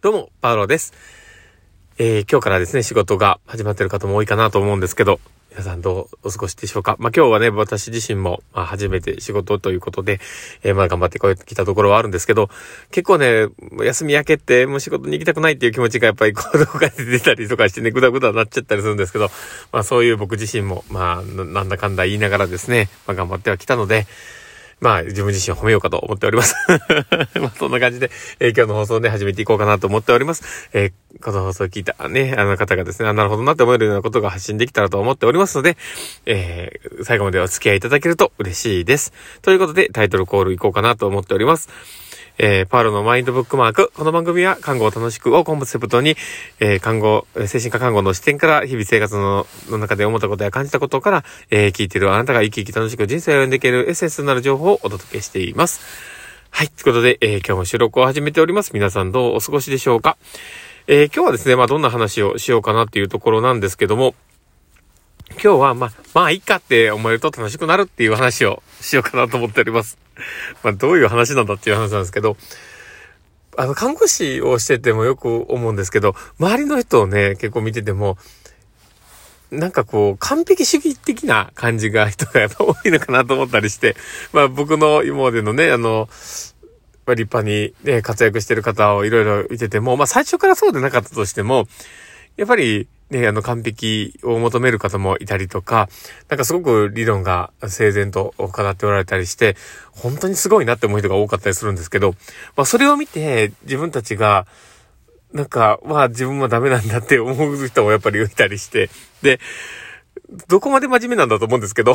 どうも、パウロです。えー、今日からですね、仕事が始まってる方も多いかなと思うんですけど、皆さんどうお過ごしでしょうか？まあ、今日はね、私自身も、まあ、初めて仕事ということで、えー、まあ、頑張ってこうきたところはあるんですけど、結構ね、休み明けてもう仕事に行きたくないっていう気持ちがやっぱり行動が出たりとかしてね、ぐだぐだなっちゃったりするんですけど、まあ、そういう僕自身も、まあ、なんだかんだ言いながらですね、まあ、頑張ってはきたので、まあ、自分自身を褒めようかと思っております。まあ、そんな感じで、えー、今日の放送で始めていこうかなと思っております。えー、この放送を聞いたね、あの方がですね、あなるほどなって思えるようなことが発信できたらと思っておりますので、えー、最後までお付き合いいただけると嬉しいです。ということで、タイトルコールいこうかなと思っております。えー、パールのマインドブックマーク。この番組は看護を楽しくをコンセプトに、えー、看護、精神科看護の視点から日々生活の中で思ったことや感じたことから、えー、聞いているあなたが生き生き楽しく人生を読んでいけるエッセンスになる情報をお届けしています。はい。ということで、えー、今日も収録を始めております。皆さんどうお過ごしでしょうか？えー、今日はですね、まあどんな話をしようかなっていうところなんですけども、今日は、まあ、まあ、いいかって思えると楽しくなるっていう話をしようかなと思っております。まあ、どういう話なんだっていう話なんですけど、あの、看護師をしててもよく思うんですけど、周りの人をね、結構見てても、なんかこう、完璧主義的な感じが人がやっぱ多いのかなと思ったりして、まあ僕の今までのね、あの、立派にね、活躍してる方をいろいろ見てても、まあ最初からそうでなかったとしても、やっぱりね、あの、完璧を求める方もいたりとか、なんかすごく理論が整然と語っておられたりして、本当にすごいなって思う人が多かったりするんですけど、まあそれを見て自分たちが、なんか、まあ自分もダメなんだって思う人もやっぱりいたりして、で、どこまで真面目なんだと思うんですけど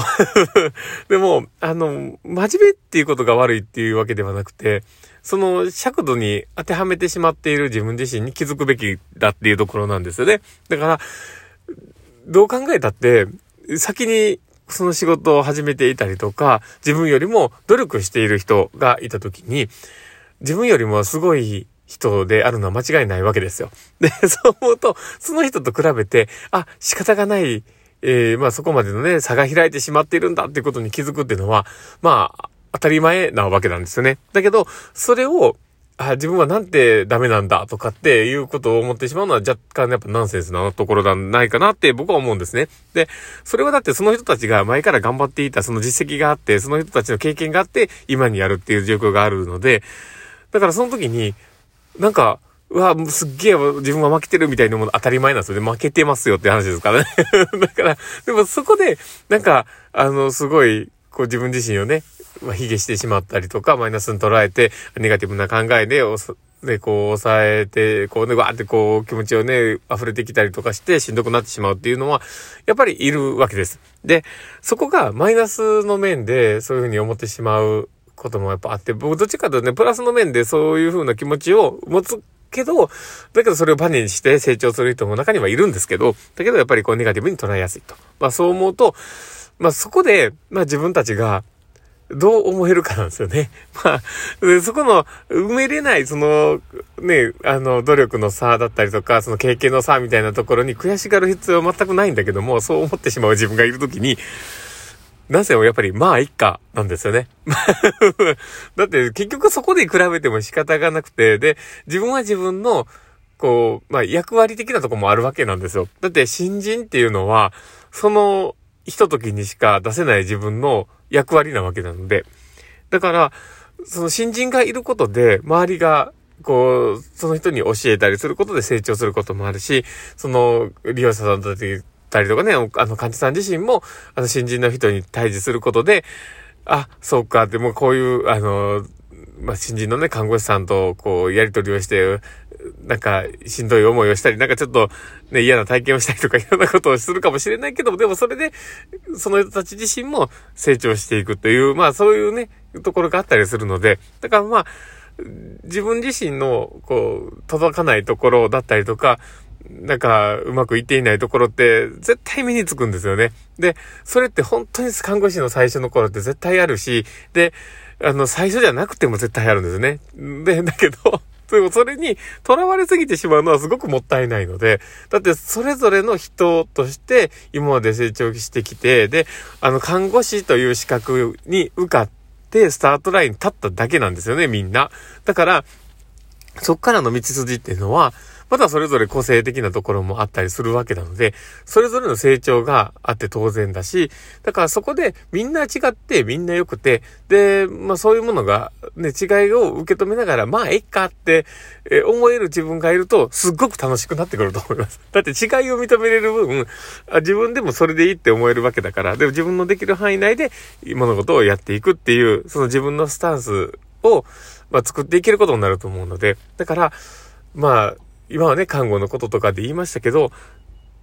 でも、あの、真面目っていうことが悪いっていうわけではなくて、その尺度に当てはめてしまっている自分自身に気づくべきだっていうところなんですよね。だから、どう考えたって、先にその仕事を始めていたりとか、自分よりも努力している人がいたときに、自分よりもすごい人であるのは間違いないわけですよ。で、そう思うと、その人と比べて、あ、仕方がない、えー、まあそこまでのね、差が開いてしまっているんだっていうことに気づくっていうのは、まあ、当たり前なわけなんですよね。だけど、それを、あ、自分はなんてダメなんだとかっていうことを思ってしまうのは若干やっぱナンセンスなところなんないかなって僕は思うんですね。で、それはだってその人たちが前から頑張っていたその実績があって、その人たちの経験があって今にやるっていう状況があるので、だからその時に、なんか、うわ、もうすっげえ自分は負けてるみたいなもの当たり前なんですよね。負けてますよって話ですからね。だから、でもそこで、なんか、あの、すごい、こう自分自身をね、まあ、卑下してしまったりとか、マイナスに捉えて、ネガティブな考えで、で、こう、抑えて、こうね、わーってこう、気持ちをね、溢れてきたりとかして、しんどくなってしまうっていうのは、やっぱりいるわけです。で、そこがマイナスの面で、そういうふうに思ってしまうこともやっぱあって、僕どっちかというとね、プラスの面でそういうふうな気持ちを持つけど、だけどそれをバネにして成長する人も中にはいるんですけど、だけどやっぱりこうネガティブに捉えやすいと。まあそう思うと、まあそこで、まあ自分たちが、どう思えるかなんですよね。まあ、そこの埋めれない、その、ね、あの、努力の差だったりとか、その経験の差みたいなところに悔しがる必要は全くないんだけども、そう思ってしまう自分がいるときに、なぜもやっぱり、まあ、いっか、なんですよね。だって、結局そこで比べても仕方がなくて、で、自分は自分の、こう、まあ、役割的なとこもあるわけなんですよ。だって、新人っていうのは、その、ひと時にしか出せない自分の役割なわけなので。だから、その新人がいることで、周りが、こう、その人に教えたりすることで成長することもあるし、その、利用者さんだったりとかね、あの、患者さん自身も、あの、新人の人に対峙することで、あ、そうか、でもこういう、あの、まあ、新人のね、看護師さんと、こう、やりとりをして、なんか、しんどい思いをしたり、なんかちょっと、ね、嫌な体験をしたりとか、いろんなことをするかもしれないけども、でもそれで、その人たち自身も成長していくという、まあ、そういうね、ところがあったりするので、だからまあ、自分自身の、こう、届かないところだったりとか、なんか、うまくいっていないところって、絶対目につくんですよね。で、それって本当に看護師の最初の頃って絶対あるし、で、あの、最初じゃなくても絶対あるんですね。で、だけど、でもそれに囚われすぎてしまうのはすごくもったいないので、だってそれぞれの人として今まで成長してきて、で、あの、看護師という資格に受かってスタートラインに立っただけなんですよね、みんな。だから、そっからの道筋っていうのは、またそれぞれ個性的なところもあったりするわけなので、それぞれの成長があって当然だし、だからそこでみんな違ってみんな良くて、で、まあそういうものがね、違いを受け止めながら、まあえっかって思える自分がいると、すっごく楽しくなってくると思います。だって違いを認めれる分、自分でもそれでいいって思えるわけだから、でも自分のできる範囲内で物事をやっていくっていう、その自分のスタンスを、まあ、作っていけることになると思うので、だから、まあ、今はね、看護のこととかで言いましたけど、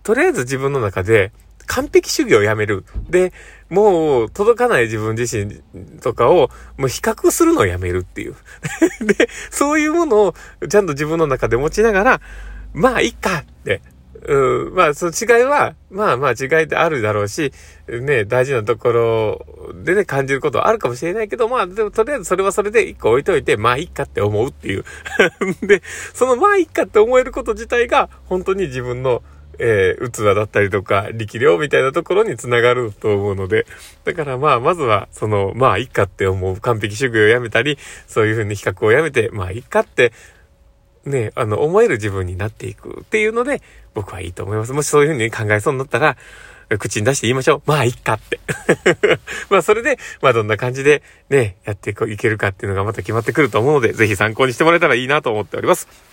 とりあえず自分の中で完璧主義をやめる。で、もう届かない自分自身とかをもう比較するのをやめるっていう。で、そういうものをちゃんと自分の中で持ちながら、まあいいかって、うん、まあ、その違いは、まあまあ違いであるだろうし、ね、大事なところでね、感じることはあるかもしれないけど、まあ、でもとりあえずそれはそれで一個置いといて、まあいいかって思うっていう。で、そのまあいいかって思えること自体が、本当に自分の、えー、器だったりとか、力量みたいなところにつながると思うので、だからまあ、まずは、その、まあいいかって思う完璧主義をやめたり、そういうふうに比較をやめて、まあいいかってね、あの、思える自分になっていくっていうので、僕はいいと思います。もしそういうふうに考えそうになったら、口に出して言いましょう。まあ、いっかって。まあ、それで、まあ、どんな感じでね、やっていけるかっていうのがまた決まってくると思うので、ぜひ参考にしてもらえたらいいなと思っております。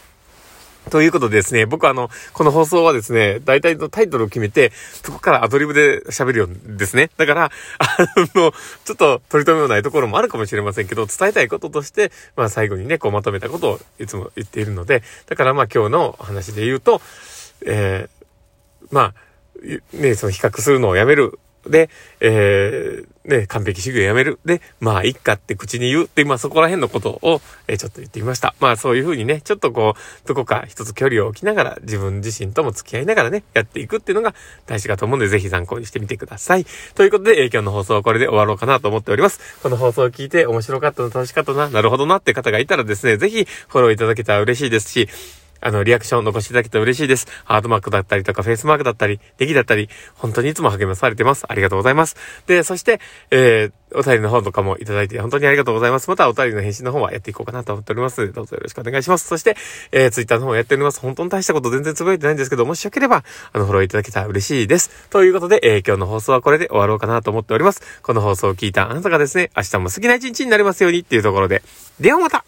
ということでですね、僕はあの、この放送はですね、大体のタイトルを決めて、そこからアドリブで喋るようですね。だから、あの、ちょっと取り留めのないところもあるかもしれませんけど、伝えたいこととして、まあ最後にね、こうまとめたことをいつも言っているので、だからまあ今日の話で言うと、えー、まあ、ね、その比較するのをやめるで、えー、ね、完璧主義をやめる。で、まあ、いっかって口に言うって、まあ、そこら辺のことを、えー、ちょっと言ってみました。まあ、そういうふうにね、ちょっとこう、どこか一つ距離を置きながら、自分自身とも付き合いながらね、やっていくっていうのが大事かと思うんで、ぜひ参考にしてみてください。ということで、えー、今日の放送はこれで終わろうかなと思っております。この放送を聞いて面白かったな、楽しかったな、なるほどなって方がいたらですね、ぜひフォローいただけたら嬉しいですし、あの、リアクションを残していただけたら嬉しいです。ハートマークだったりとか、フェイスマークだったり、ネギだったり、本当にいつも励まされてます。ありがとうございます。で、そして、えー、お便りの方とかもいただいて本当にありがとうございます。またお便りの返信の方はやっていこうかなと思っております。どうぞよろしくお願いします。そして、えー、ツイッターの方もやっております。本当に大したこと全然つぶやいてないんですけど、もしよければ、あの、フォローいただけたら嬉しいです。ということで、えー、今日の放送はこれで終わろうかなと思っております。この放送を聞いたあなたがですね、明日も好きな一日になりますようにっていうところで、ではまた